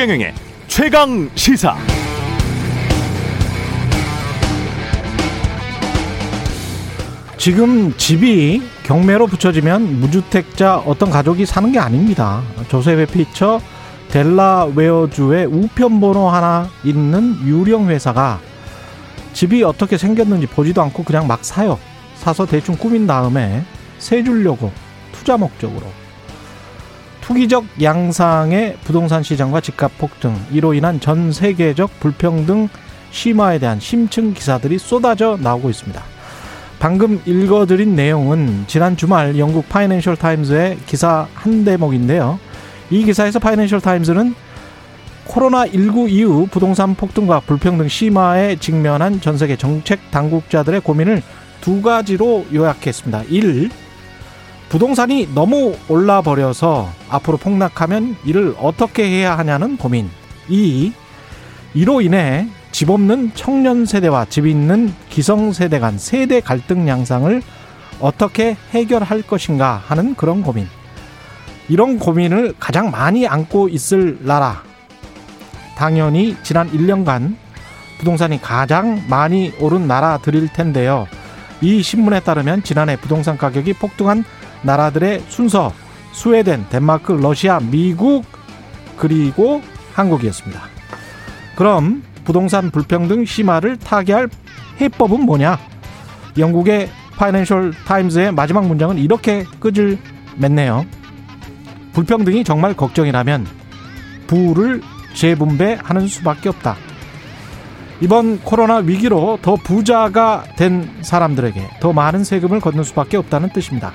최경영의 최강 시사. 지금 집이 경매로 붙여지면 무주택자 어떤 가족이 사는 게 아닙니다. 조세회 피처 델라웨어주의 우편번호 하나 있는 유령 회사가 집이 어떻게 생겼는지 보지도 않고 그냥 막 사요. 사서 대충 꾸민 다음에 세 주려고 투자 목적으로 투기적 양상의 부동산 시장과 집값 폭등 이로 인한 전 세계적 불평등 심화에 대한 심층 기사들이 쏟아져 나오고 있습니다. 방금 읽어드린 내용은 지난 주말 영국 파이낸셜 타임즈의 기사 한 대목인데요. 이 기사에서 파이낸셜 타임즈는 코로나19 이후 부동산 폭등과 불평등 심화에 직면한 전 세계 정책 당국자들의 고민을 두 가지로 요약했습니다. 1. 부동산이 너무 올라 버려서 앞으로 폭락하면 이를 어떻게 해야 하냐는 고민. 2. 이로 인해 집 없는 청년 세대와 집 있는 기성 세대 간 세대 갈등 양상을 어떻게 해결할 것인가 하는 그런 고민. 이런 고민을 가장 많이 안고 있을 나라. 당연히 지난 1년간 부동산이 가장 많이 오른 나라들일 텐데요. 이 신문에 따르면 지난해 부동산 가격이 폭등한 나라들의 순서 스웨덴, 덴마크, 러시아, 미국 그리고 한국이었습니다. 그럼 부동산 불평등 심화를 타개할 해법은 뭐냐? 영국의 파이낸셜 타임즈의 마지막 문장은 이렇게 끝을 맺네요. 불평등이 정말 걱정이라면 부를 재분배하는 수밖에 없다. 이번 코로나 위기로 더 부자가 된 사람들에게 더 많은 세금을 걷는 수밖에 없다는 뜻입니다.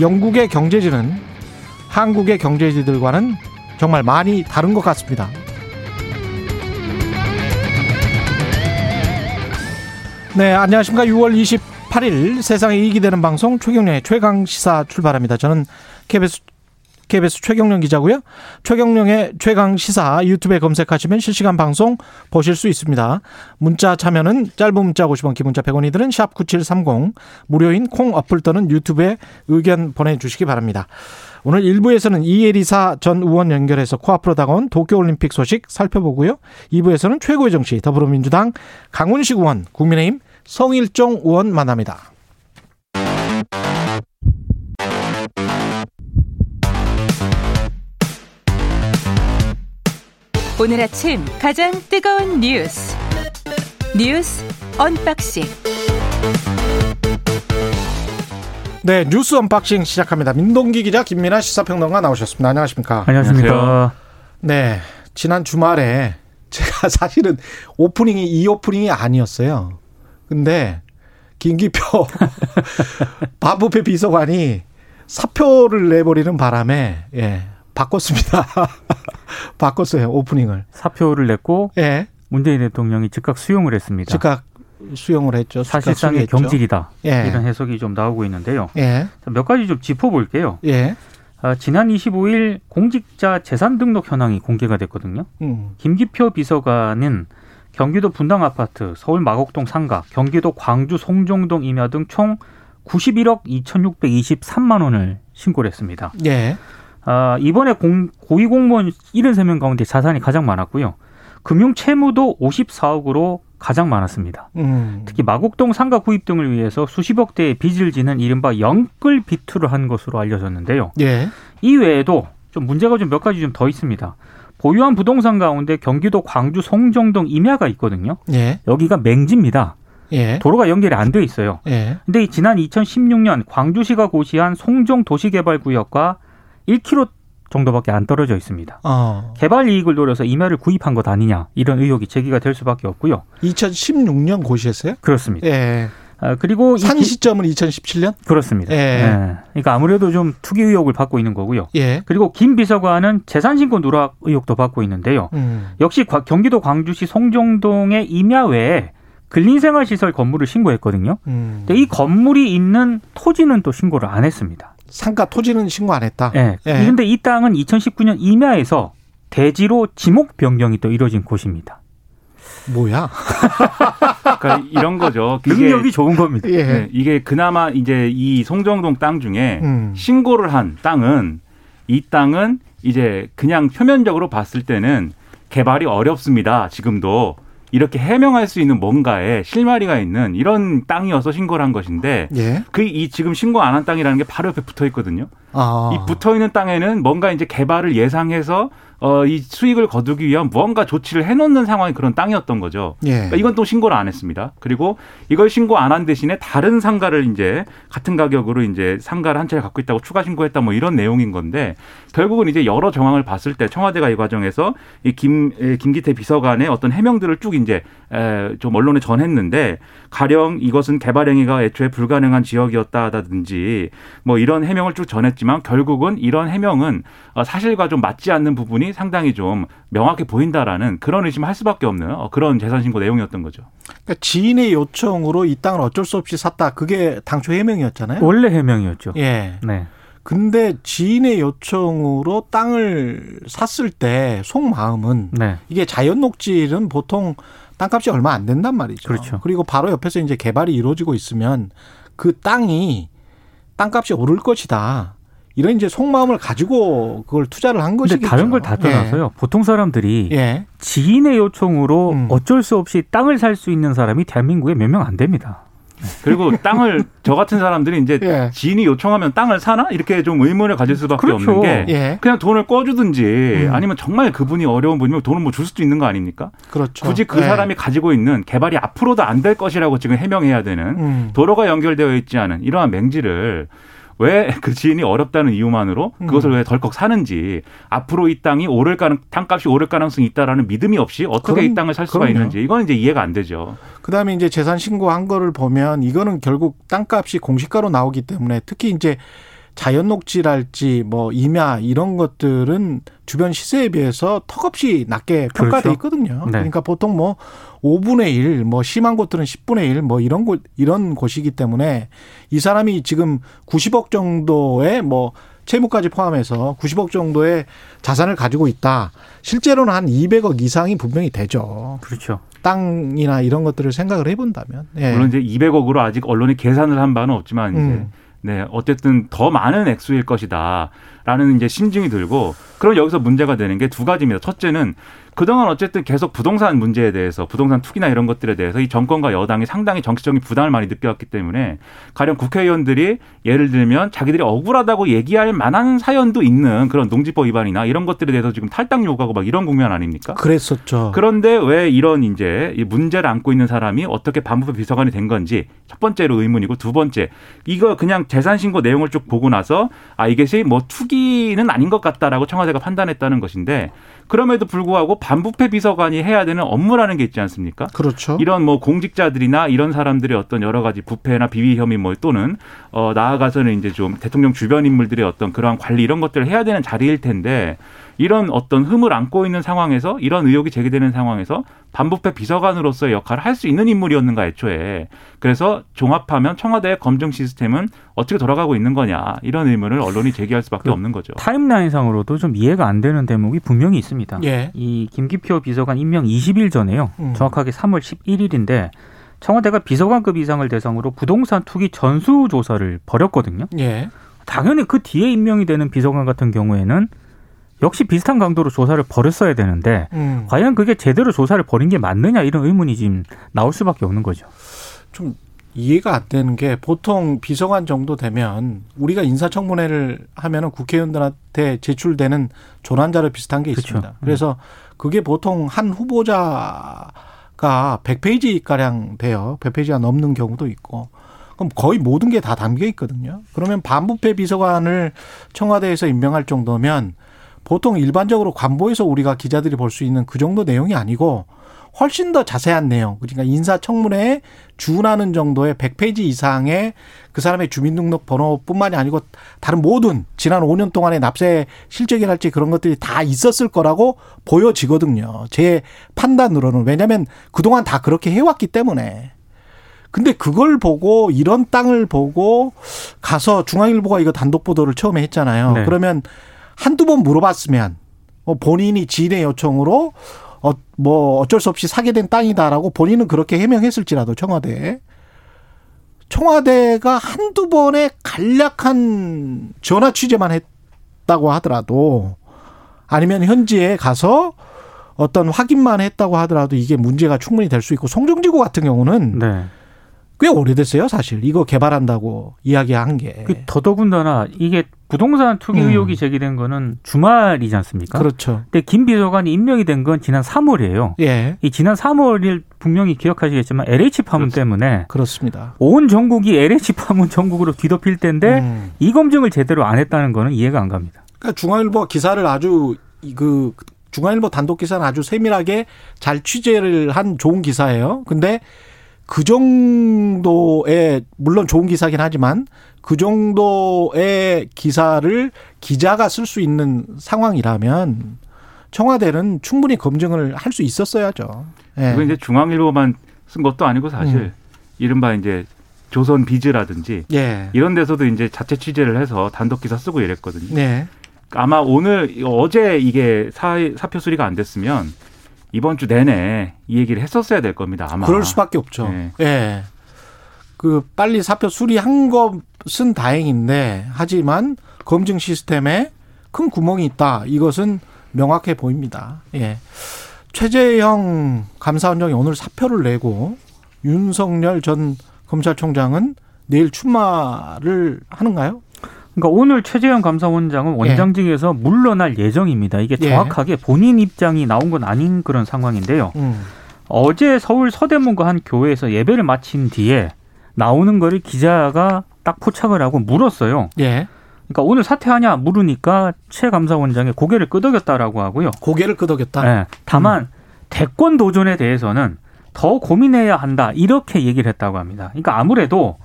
영국의 경제지는 한국의 경제지들과는 정말 많이 다른 것 같습니다. 네, 안녕하십니까. 6월 28일 세상에 이익이 되는 방송 최경련의 최강 시사 출발합니다. 저는 KBS KBS 최경령 기자고요. 최경령의 최강 시사 유튜브에 검색하시면 실시간 방송 보실 수 있습니다. 문자 참여는 짧은 문자 50원, 기본자 100원이들은 샵9730 무료인 콩 어플 또는 유튜브에 의견 보내주시기 바랍니다. 오늘 1부에서는 이혜리사 전 의원 연결해서 코앞으로 다가온 도쿄올림픽 소식 살펴보고요. 2부에서는 최고의 정치 더불어민주당 강훈식 의원, 국민의힘 성일종 의원 만납니다. 오늘 아침 가장 뜨거운 뉴스 뉴스 언박싱 네 뉴스 언박싱 시작합니다. 민동기 기자 김민아 시사평론가 나오셨습니다. 안녕하십니까? 안녕하십니까? 네 지난 주말에 제가 사실은 오프닝이 이 오프닝이 아니었어요. 근데 김기표 반부패 비서관이 사표를 내버리는 바람에 예 바꿨습니다. 바꿨어요 오프닝을. 사표를 냈고 예. 문재인 대통령이 즉각 수용을 했습니다. 즉각 수용을 했죠. 사실상의 경직이다. 예. 이런 해석이 좀 나오고 있는데요. 예. 몇 가지 좀 짚어볼게요. 예. 아, 지난 25일 공직자 재산 등록 현황이 공개가 됐거든요. 음. 김기표 비서관은 경기도 분당 아파트, 서울 마곡동 상가, 경기도 광주 송정동 임야 등 총 91억 2,623만 원을 신고를 했습니다. 예. 아, 이번에 공, 고위공무원 73명 가운데 자산이 가장 많았고요. 금융 채무도 54억으로 가장 많았습니다. 음. 특히 마곡동 상가 구입 등을 위해서 수십억 대의 빚을 지는 이른바 영끌 비투를 한 것으로 알려졌는데요. 예. 이 외에도 좀 문제가 좀 몇 가지 좀 더 있습니다. 보유한 부동산 가운데 경기도 광주 송정동 임야가 있거든요. 예. 여기가 맹지입니다. 예. 도로가 연결이 안 돼 있어요. 예. 근데 이 지난 2016년 광주시가 고시한 송정 도시개발구역과 1km 정도밖에 안 떨어져 있습니다. 어. 개발 이익을 노려서 임야를 구입한 것 아니냐 이런 의혹이 제기가 될 수밖에 없고요. 2016년 고시했어요? 그렇습니다. 예. 아, 그리고 이산 기- 시점은 2017년? 그렇습니다. 예. 예. 그러니까 아무래도 좀 투기 의혹을 받고 있는 거고요. 예. 그리고 김 비서관은 재산신고 누락 의혹도 받고 있는데요. 음. 역시 과- 경기도 광주시 송정동의 임야 외에 근린생활시설 건물을 신고했거든요. 음. 근데 이 건물이 있는 토지는 또 신고를 안 했습니다. 상가 토지는 신고 안 했다. 예. 예. 그런데 이 땅은 2019년 임야에서 대지로 지목 변경이 또 이뤄진 곳입니다. 뭐야? 그러니까 이런 거죠. 능력이 좋은 겁니다. 예. 네, 이게 그나마 이제 이 송정동 땅 중에 음. 신고를 한 땅은 이 땅은 이제 그냥 표면적으로 봤을 때는 개발이 어렵습니다. 지금도 이렇게 해명할 수 있는 뭔가에 실마리가 있는 이런 땅이어서 신고를 한 것인데 예. 그이 지금 신고 안 한 땅이라는 게 바로 옆에 붙어 있거든요. 아. 이 붙어 있는 땅에는 뭔가 이제 개발을 예상해서 어, 이 수익을 거두기 위한 무언가 조치를 해놓는 상황이 그런 땅이었던 거죠. 예. 그러니까 이건 또 신고를 안 했습니다. 그리고 이걸 신고 안 한 대신에 다른 상가를 이제 같은 가격으로 이제 상가를 한 채를 갖고 있다고 추가 신고했다 뭐 이런 내용인 건데 결국은 이제 여러 정황을 봤을 때 청와대가 이 과정에서 이 김, 에, 김기태 비서관의 어떤 해명들을 쭉 이제 에, 좀 언론에 전했는데 가령 이것은 개발 행위가 애초에 불가능한 지역이었다든지 뭐 이런 해명을 쭉 전했지만 결국은 이런 해명은 어, 사실과 좀 맞지 않는 부분이 상당히 좀 명확해 보인다라는 그런 의심을 할 수밖에 없는 어, 그런 재산 신고 내용이었던 거죠. 그러니까 지인의 요청으로 이 땅을 어쩔 수 없이 샀다. 그게 당초 해명이었잖아요. 원래 해명이었죠. 예. 네. 근데 지인의 요청으로 땅을 샀을 때 속마음은 네. 이게 자연 녹지는 보통 땅값이 얼마 안 된단 말이죠. 그렇죠. 그리고 바로 옆에서 이제 개발이 이루어지고 있으면 그 땅이 땅값이 오를 것이다. 이런 이제 속마음을 가지고 그걸 투자를 한 근데 것이겠죠. 다른 걸 다 떠나서요. 보통 사람들이 예. 예. 지인의 요청으로 음. 어쩔 수 없이 땅을 살 수 있는 사람이 대한민국에 몇 명 안 됩니다. 그리고 땅을 저 같은 사람들이 이제 예. 지인이 요청하면 땅을 사나 이렇게 좀 의문을 가질 수밖에 그렇죠. 없는 게 예. 그냥 돈을 꿔주든지 음. 아니면 정말 그분이 어려운 분이면 돈을 뭐 줄 수도 있는 거 아닙니까? 그렇죠. 굳이 그 예. 사람이 가지고 있는 개발이 앞으로도 안 될 것이라고 지금 해명해야 되는 음. 도로가 연결되어 있지 않은 이러한 맹지를 왜 그 지인이 어렵다는 이유만으로 음. 그것을 왜 덜컥 사는지 앞으로 이 땅이 오를 가능 땅값이 오를 가능성이 있다라는 믿음이 없이 어떻게 그럼- 이 땅을 살 수가 그럼요. 있는지 이건 이제 이해가 안 되죠. 그다음에 이제 재산 신고한 거를 보면 이거는 결국 땅값이 공시가로 나오기 때문에 특히 이제 자연 녹지랄지 뭐 임야 이런 것들은 주변 시세에 비해서 턱없이 낮게 평가돼 그렇죠. 있거든요. 네. 그러니까 보통 뭐 5분의 1, 뭐 심한 곳들은 10분의 1, 뭐 이런 곳 이런 곳이기 때문에 이 사람이 지금 90억 정도의 뭐 채무까지 포함해서 90억 정도의 자산을 가지고 있다. 실제로는 한 200억 이상이 분명히 되죠. 그렇죠. 땅이나 이런 것들을 생각을 해본다면. 예. 물론 이제 200억으로 아직 언론이 계산을 한 바는 없지만 이제 음. 네, 어쨌든 더 많은 액수일 것이다. 라는 이제 심증이 들고 그럼 여기서 문제가 되는 게 두 가지입니다. 첫째는 그동안 어쨌든 계속 부동산 문제에 대해서 부동산 투기나 이런 것들에 대해서 이 정권과 여당이 상당히 정치적인 부담을 많이 느껴왔기 때문에 가령 국회의원들이 예를 들면 자기들이 억울하다고 얘기할 만한 사연도 있는 그런 농지법 위반이나 이런 것들에 대해서 지금 탈당 요구하고 막 이런 국면 아닙니까? 그랬었죠. 그런데 왜 이런 이제 이 문제를 안고 있는 사람이 어떻게 반부패 비서관이 된 건지 첫 번째로 의문이고 두 번째 이거 그냥 재산 신고 내용을 쭉 보고 나서 아 이것이 뭐 투기는 아닌 것 같다라고 청와대가 판단했다는 것인데 그럼에도 불구하고 반부패 비서관이 해야 되는 업무라는 게 있지 않습니까? 그렇죠. 이런 뭐 공직자들이나 이런 사람들의 어떤 여러 가지 부패나 비위 혐의 뭐 또는 어 나아가서는 이제 좀 대통령 주변 인물들의 어떤 그러한 관리 이런 것들을 해야 되는 자리일 텐데 이런 어떤 흠을 안고 있는 상황에서 이런 의혹이 제기되는 상황에서 반부패 비서관으로서의 역할을 할 수 있는 인물이었는가 애초에 그래서 종합하면 청와대의 검증 시스템은 어떻게 돌아가고 있는 거냐 이런 의문을 언론이 제기할 수밖에 그 없는 거죠. 타임라인상으로도 좀 이해가 안 되는 대목이 분명히 있습니다. 예. 이 김기표 비서관 임명 20일 전에요. 음. 정확하게 3월 11일인데 청와대가 비서관급 이상을 대상으로 부동산 투기 전수 조사를 벌였거든요. 예. 당연히 그 뒤에 임명이 되는 비서관 같은 경우에는 역시 비슷한 강도로 조사를 벌였어야 되는데 음. 과연 그게 제대로 조사를 벌인 게 맞느냐 이런 의문이 지금 나올 수밖에 없는 거죠. 좀 이해가 안 되는 게 보통 비서관 정도 되면 우리가 인사청문회를 하면은 국회의원들한테 제출되는 조난자료 비슷한 게 그렇죠. 있습니다. 그래서 그게 보통 한 후보자가 100페이지 가량 돼요. 100페이지가 넘는 경우도 있고. 그럼 거의 모든 게 다 담겨 있거든요. 그러면 반부패 비서관을 청와대에서 임명할 정도면 보통 일반적으로 관보에서 우리가 기자들이 볼 수 있는 그 정도 내용이 아니고 훨씬 더 자세한 내용, 그러니까 인사청문회에 준하는 정도의 100페이지 이상의 그 사람의 주민등록 번호뿐만이 아니고 다른 모든 지난 5년 동안의 납세 실적이랄지 그런 것들이 다 있었을 거라고 보여지거든요. 제 판단으로는. 왜냐하면 그동안 다 그렇게 해왔기 때문에. 근데 그걸 보고 이런 땅을 보고 가서 중앙일보가 이거 단독 보도를 처음에 했잖아요. 네. 그러면 한두 번 물어봤으면 뭐 본인이 지인의 요청으로 어, 뭐 어쩔 수 없이 사게 된 땅이다라고 본인은 그렇게 해명했을지라도 청와대에 청와대가 한두 번의 간략한 전화 취재만 했다고 하더라도 아니면 현지에 가서 어떤 확인만 했다고 하더라도 이게 문제가 충분히 될 수 있고 송정지구 같은 경우는 네. 꽤 오래됐어요, 사실. 이거 개발한다고 이야기한 게. 그 더더군다나 이게 부동산 투기 음. 의혹이 제기된 거는 주말이지 않습니까? 그렇죠. 근데 김 비서관이 임명이 된 건 지난 3월이에요. 예. 이 지난 3월일 분명히 기억하시겠지만 LH 파문 그렇죠. 때문에 그렇습니다. 온 전국이 LH 파문 전국으로 뒤덮일 때인데 음. 이 검증을 제대로 안 했다는 거는 이해가 안 갑니다. 그러니까 중앙일보 기사를 아주 이- 그 중앙일보 단독 기사는 아주 세밀하게 잘 취재를 한 좋은 기사예요. 근데 그 정도의 물론 좋은 기사긴 하지만 그 정도의 기사를 기자가 쓸 수 있는 상황이라면 청와대는 충분히 검증을 할 수 있었어야죠. 예. 이거 이제 중앙일보만 쓴 것도 아니고 사실 음. 이른바 이제 조선 비즈라든지 예. 이런 데서도 이제 자체 취재를 해서 단독 기사 쓰고 이랬거든요. 네. 아마 오늘 어제 이게 사, 사표 수리가 안 됐으면 이번 주 내내 이 얘기를 했었어야 될 겁니다. 아마. 그럴 수밖에 없죠. 네. 예. 그 빨리 사표 수리한 것은 다행인데 하지만 검증 시스템에 큰 구멍이 있다. 이것은 명확해 보입니다. 예. 최재형 감사원장이 오늘 사표를 내고 윤석열 전 검찰총장은 내일 출마를 하는가요? 그러니까 오늘 최재형 감사원장은 원장직에서 물러날 예정입니다. 이게 예. 정확하게 본인 입장이 나온 건 아닌 그런 상황인데요. 음. 어제 서울 서대문구 한 교회에서 예배를 마친 뒤에 나오는 거를 기자가 딱 포착을 하고 물었어요. 예. 그러니까 오늘 사퇴하냐 물으니까 최 감사원장이 고개를 끄덕였다라고 하고요. 고개를 끄덕였다. 예, 다만 대권 도전에 대해서는 더 고민해야 한다 이렇게 얘기를 했다고 합니다. 그러니까 아무래도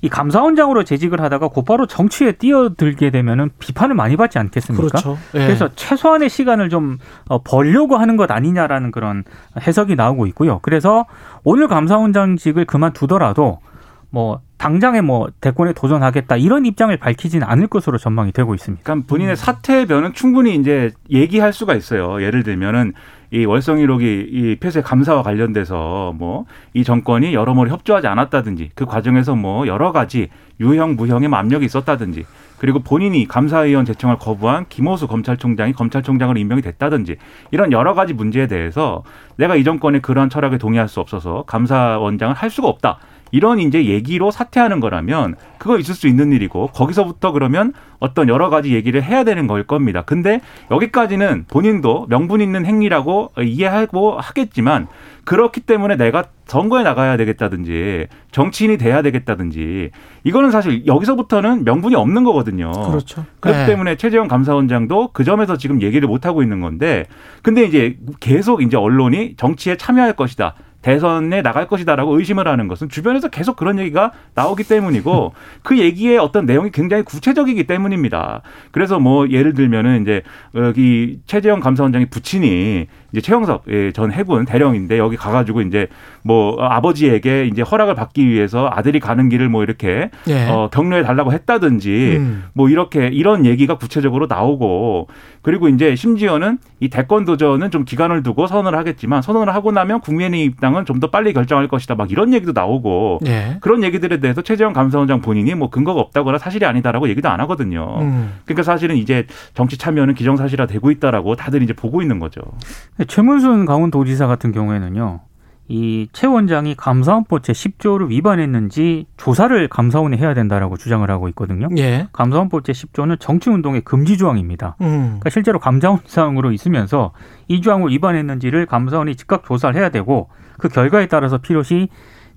이 감사원장으로 재직을 하다가 곧바로 정치에 뛰어들게 되면은 비판을 많이 받지 않겠습니까? 그렇죠. 예. 그래서 최소한의 시간을 좀 어, 벌려고 하는 것 아니냐라는 그런 해석이 나오고 있고요. 그래서 오늘 감사원장직을 그만두더라도 뭐 당장에 뭐 대권에 도전하겠다 이런 입장을 밝히지는 않을 것으로 전망이 되고 있습니다. 그러니까 본인의 사퇴의 변은 충분히 이제 얘기할 수가 있어요. 예를 들면은 이 월성일록이 이 폐쇄 감사와 관련돼서 뭐 이 정권이 여러모로 협조하지 않았다든지 그 과정에서 뭐 여러 가지 유형 무형의 뭐 압력이 있었다든지 그리고 본인이 감사위원 제청을 거부한 김호수 검찰총장이 검찰총장으로 임명이 됐다든지 이런 여러 가지 문제에 대해서 내가 이 정권의 그러한 철학에 동의할 수 없어서 감사원장을 할 수가 없다. 이런 이제 얘기로 사퇴하는 거라면 그거 있을 수 있는 일이고 거기서부터 그러면 어떤 여러 가지 얘기를 해야 되는 걸 겁니다. 근데 여기까지는 본인도 명분 있는 행위라고 이해하고 하겠지만 그렇기 때문에 내가 선거에 나가야 되겠다든지 정치인이 돼야 되겠다든지 이거는 사실 여기서부터는 명분이 없는 거거든요. 그렇죠. 그렇기 예. 때문에 최재형 감사원장도 그 점에서 지금 얘기를 못 하고 있는 건데 근데 이제 계속 이제 언론이 정치에 참여할 것이다. 대선에 나갈 것이다라고 의심을 하는 것은 주변에서 계속 그런 얘기가 나오기 때문이고 그 얘기의 어떤 내용이 굉장히 구체적이기 때문입니다. 그래서 뭐 예를 들면은 이제 여기 최재형 감사원장이 부친이 이제 최영석 예, 전 해군 대령인데 여기 가가지고 이제 뭐 아버지에게 이제 허락을 받기 위해서 아들이 가는 길을 뭐 이렇게 예. 어, 격려해 달라고 했다든지 음. 뭐 이렇게 이런 얘기가 구체적으로 나오고 그리고 이제 심지어는 이 대권 도전은 좀 기간을 두고 선언을 하겠지만 선언을 하고 나면 국민의당은 좀 더 빨리 결정할 것이다 막 이런 얘기도 나오고 예. 그런 얘기들에 대해서 최재형 감사원장 본인이 뭐 근거가 없다거나 사실이 아니다라고 얘기도 안 하거든요. 음. 그러니까 사실은 이제 정치 참여는 기정사실화 되고 있다라고 다들 이제 보고 있는 거죠. 최문순 강원도지사 같은 경우에는요. 이 최 원장이 감사원법 제 10조를 위반했는지 조사를 감사원이 해야 된다라고 주장을 하고 있거든요. 예. 감사원법 제 10조는 정치운동의 금지 조항입니다. 음. 그러니까 실제로 감사원장으로 있으면서 이 조항을 위반했는지를 감사원이 즉각 조사를 해야 되고 그 결과에 따라서 필요시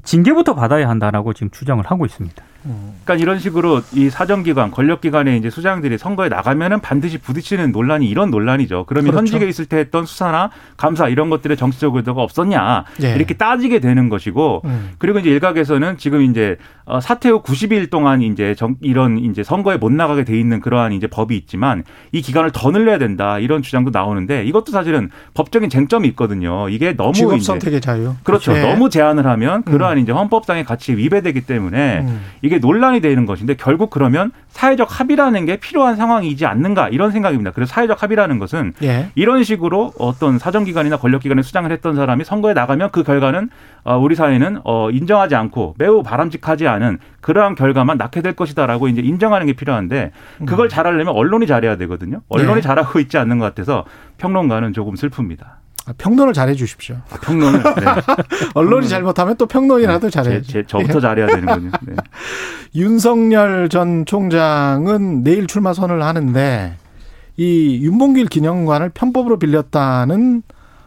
징계부터 받아야 한다라고 지금 주장을 하고 있습니다. 그러니까 이런 식으로 이 사정기관, 권력기관의 이제 수장들이 선거에 나가면은 반드시 부딪히는 논란이 이런 논란이죠. 그러면 그렇죠. 현직에 있을 때 했던 수사나 감사 이런 것들의 정치적 의도가 없었냐 예. 이렇게 따지게 되는 것이고 음. 그리고 이제 일각에서는 지금 이제 어, 사퇴 후 90일 동안 이제 정, 이런 이제 선거에 못 나가게 돼 있는 그러한 이제 법이 있지만 이 기간을 더 늘려야 된다 이런 주장도 나오는데 이것도 사실은 법적인 쟁점이 있거든요. 이게 너무 직업 선택의 자유. 그렇죠. 예. 너무 제한을 하면 그러한 이제 헌법상의 가치에 위배되기 때문에 음. 이게 논란이 되는 것인데 결국 그러면 사회적 합의라는 게 필요한 상황이지 않는가 이런 생각입니다. 그래서 사회적 합의라는 것은 예. 이런 식으로 어떤 사정기관이나 권력기관에 수장을 했던 사람이 선거에 나가면 그 결과는 어, 우리 사회는 어, 인정하지 않고 매우 바람직하지 않은 그러한 결과만 낳게 될 것이다라고 이제 인정하는 게 필요한데 그걸 잘하려면 언론이 잘해야 되거든요. 언론이 네. 잘하고 있지 않는 것 같아서 평론가는 조금 슬픕니다. 아, 평론을 잘해 주십시오. 평론을 네. 언론이 잘못하면 또 평론이라도 제, 잘해야지. 제, 저부터 잘해야 되는군요. 네. 윤석열 전 총장은 내일 출마 선언을 하는데 이 윤봉길 기념관을 편법으로 빌렸다는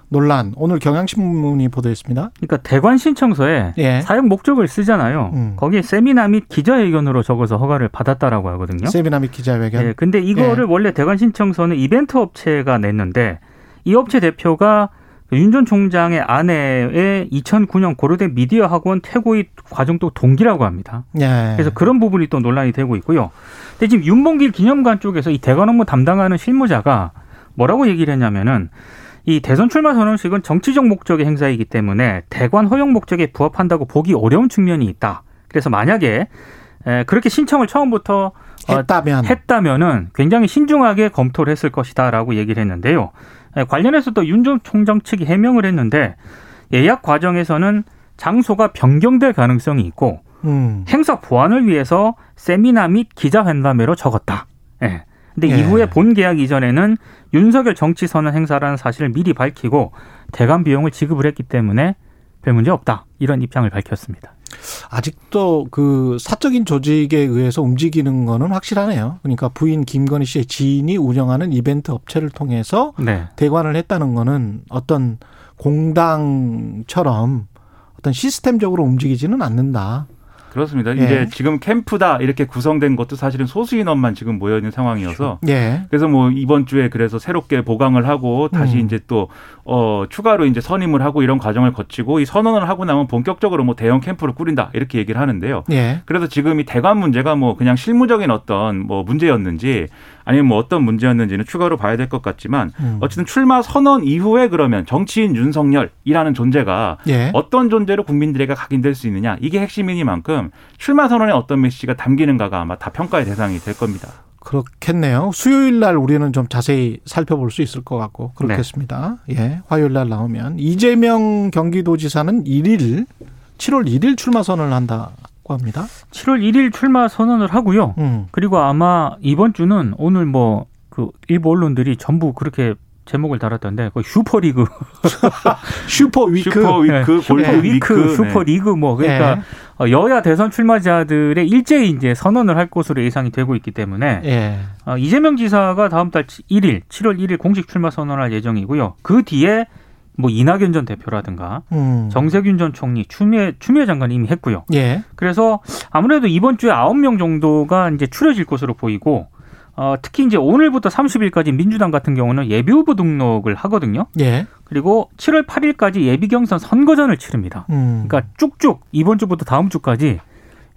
논란 오늘 경향신문이 보도했습니다. 그러니까 대관 신청서에 예. 사용 목적을 쓰잖아요. 음. 거기에 세미나 및 기자회견으로 적어서 허가를 받았다라고 하거든요. 세미나믹 기자회견. 예, 근데 이거를 원래 대관 신청서는 이벤트 업체가 냈는데 이 업체 대표가 윤 전 총장의 아내의 2009년 고려대 미디어 학원 퇴고의 과정도 동기라고 합니다. 예. 그래서 그런 부분이 또 논란이 되고 있고요. 근데 지금 윤봉길 기념관 쪽에서 이 대관 업무 담당하는 실무자가 뭐라고 얘기를 했냐면은 이 대선 출마 선언식은 정치적 목적의 행사이기 때문에 대관 허용 목적에 부합한다고 보기 어려운 측면이 있다. 그래서 만약에 에, 그렇게 신청을 처음부터 어, 했다면 했다면은 굉장히 신중하게 검토를 했을 것이다라고 얘기를 했는데요. 에, 관련해서 또 윤 전 총장 측이 해명을 했는데 예약 과정에서는 장소가 변경될 가능성이 있고 음. 행사 보안을 위해서 세미나 및 기자회담회로 적었다. 예. 근데 예. 이후에 본 계약 이전에는 윤석열 정치 선언 행사라는 사실을 미리 밝히고 대관 비용을 지급을 했기 때문에 별 문제 없다. 이런 입장을 밝혔습니다. 아직도 그 사적인 조직에 의해서 움직이는 거는 확실하네요. 그러니까 부인 김건희 씨의 지인이 운영하는 이벤트 업체를 통해서 네. 대관을 했다는 거는 어떤 공당처럼 어떤 시스템적으로 움직이지는 않는다. 그렇습니다. 예. 이제 지금 캠프다 이렇게 구성된 것도 사실은 소수 인원만 지금 모여 있는 상황이어서 예. 그래서 뭐 이번 주에 그래서 새롭게 보강을 하고 다시 음. 이제 또 어 추가로 이제 선임을 하고 이런 과정을 거치고 이 선언을 하고 나면 본격적으로 뭐 대형 캠프를 꾸린다 이렇게 얘기를 하는데요. 예. 그래서 지금 이 대관 문제가 뭐 그냥 실무적인 어떤 뭐 문제였는지 아니면 뭐 어떤 문제였는지는 추가로 봐야 될 것 같지만 음. 어쨌든 출마 선언 이후에 그러면 정치인 윤석열이라는 존재가 예. 어떤 존재로 국민들에게 각인될 수 있느냐 이게 핵심이니만큼 출마 선언에 어떤 메시지가 담기는가가 아마 다 평가의 대상이 될 겁니다. 그렇겠네요. 수요일 날 우리는 좀 자세히 살펴볼 수 있을 것 같고 그렇겠습니다. 예. 화요일 날 나오면 이재명 경기도지사는 1일 7월 1일 출마 선언을 한다 고 합니다. 7월 1일 출마 선언을 하고요. 음. 그리고 아마 이번 주는 오늘 뭐 그 일부 언론들이 전부 그렇게 제목을 달았던데 그 super league super week. super week, 예. 골프 super week, week, 네. super league 뭐 그러니까 어, 여야 대선 출마자들의 일제히 이제 선언을 할 것으로 예상이 되고 있기 때문에 예. 어, 이재명 지사가 다음 달 1일, 7월 1일 공식 출마 선언할 예정이고요. 그 뒤에 뭐 이낙연 전 대표라든가 음. 정세균 전 총리, 추미애 추미애 장관이 이미 했고요. 예. 그래서 아무래도 이번 주에 9명 정도가 이제 추려질 것으로 보이고 어, 특히 이제 오늘부터 30일까지 민주당 같은 경우는 예비 후보 등록을 하거든요. 예. 그리고 7월 8일까지 예비 경선 선거전을 치릅니다. 음. 그러니까 쭉쭉 이번 주부터 다음 주까지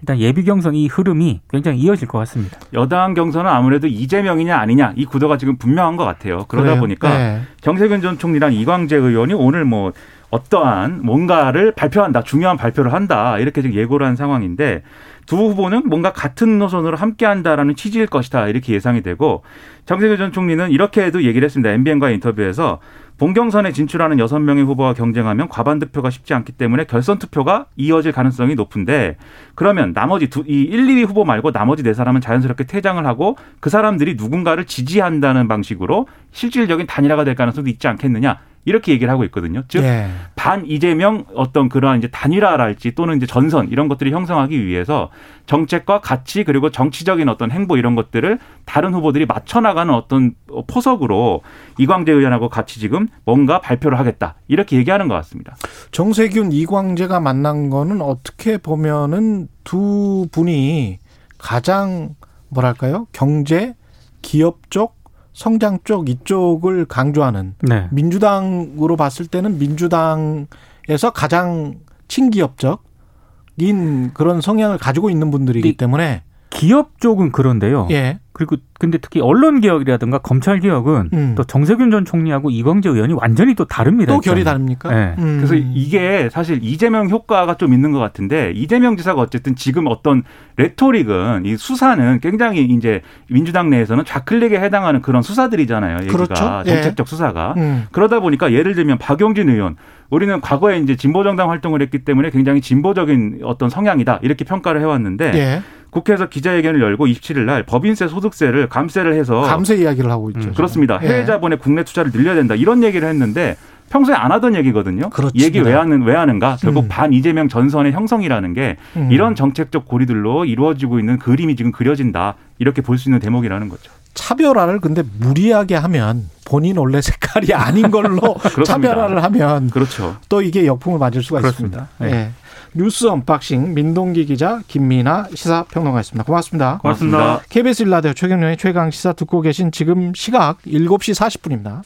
일단 예비 경선 이 흐름이 굉장히 이어질 것 같습니다. 여당 경선은 아무래도 이재명이냐 아니냐 이 구도가 지금 분명한 것 같아요. 그러다 그래요? 보니까 예. 정세균 전 총리랑 이광재 의원이 오늘 뭐 어떠한 뭔가를 발표한다, 중요한 발표를 한다 이렇게 지금 예고를 한 상황인데 두 후보는 뭔가 같은 노선으로 함께한다라는 취지일 것이다 이렇게 예상이 되고 정세균 전 총리는 이렇게도 얘기를 했습니다. MBN과 인터뷰에서 본경선에 진출하는 여섯 명의 후보와 경쟁하면 과반 득표가 쉽지 않기 때문에 결선 투표가 이어질 가능성이 높은데 그러면 나머지 두, 이 1, 2위 후보 말고 나머지 네 사람은 자연스럽게 퇴장을 하고 그 사람들이 누군가를 지지한다는 방식으로 실질적인 단일화가 될 가능성도 있지 않겠느냐 이렇게 얘기를 하고 있거든요. 즉 예. 반 이재명 어떤 그러한 이제 단일화랄지 또는 이제 전선 이런 것들을 형성하기 위해서 정책과 가치 그리고 정치적인 어떤 행보 이런 것들을 다른 후보들이 맞춰 나가는 어떤 포석으로 이광재 의원하고 같이 지금 뭔가 발표를 하겠다 이렇게 얘기하는 것 같습니다. 정세균 이광재가 만난 거는 어떻게 보면은 두 분이 가장 뭐랄까요? 경제, 기업 쪽, 성장 쪽 이쪽을 강조하는 네. 민주당으로 봤을 때는 민주당에서 가장 친기업적인 그런 성향을 가지고 있는 분들이기 네. 때문에 기업 쪽은 그런데요. 예. 그리고 근데 특히 언론 개혁이라든가 검찰 개혁은 음. 또 정세균 전 총리하고 이광재 의원이 완전히 또 다릅니다. 또 결이. 다릅니까? 네. 음. 그래서 이게 사실 이재명 효과가 좀 있는 것 같은데 이재명 지사가 어쨌든 지금 어떤 레토릭은 이 수사는 굉장히 이제 민주당 내에서는 좌클릭에 해당하는 그런 수사들이잖아요. 얘기가 그렇죠. 예. 정책적 수사가 음. 그러다 보니까 예를 들면 박용진 의원 우리는 과거에 이제 진보정당 활동을 했기 때문에 굉장히 진보적인 어떤 성향이다 이렇게 평가를 해왔는데 예. 국회에서 기자회견을 열고 27일 날 법인세 소득세를 감세를 해서 감세 이야기를 하고 있죠. 음, 그렇습니다. 예. 해외 자본의 국내 투자를 늘려야 된다 이런 얘기를 했는데 평소에 안 하던 얘기거든요. 그렇습니다. 얘기 왜 하는 왜 하는가? 결국 음. 반 이재명 전선의 형성이라는 게 음. 이런 정책적 고리들로 이루어지고 있는 그림이 지금 그려진다. 이렇게 볼 수 있는 대목이라는 거죠. 차별화를 근데 무리하게 하면 본인 원래 색깔이 아닌 걸로 차별화를 하면 그렇죠. 또 이게 역풍을 맞을 수가 그렇습니다. 있습니다. 예. 뉴스 unboxing 민동기 기자 김민아 시사평론가였습니다. 고맙습니다. 고맙습니다. KBS 1라디오 최경영의 최강 시사 듣고 계신 지금 시각 7시 40분입니다.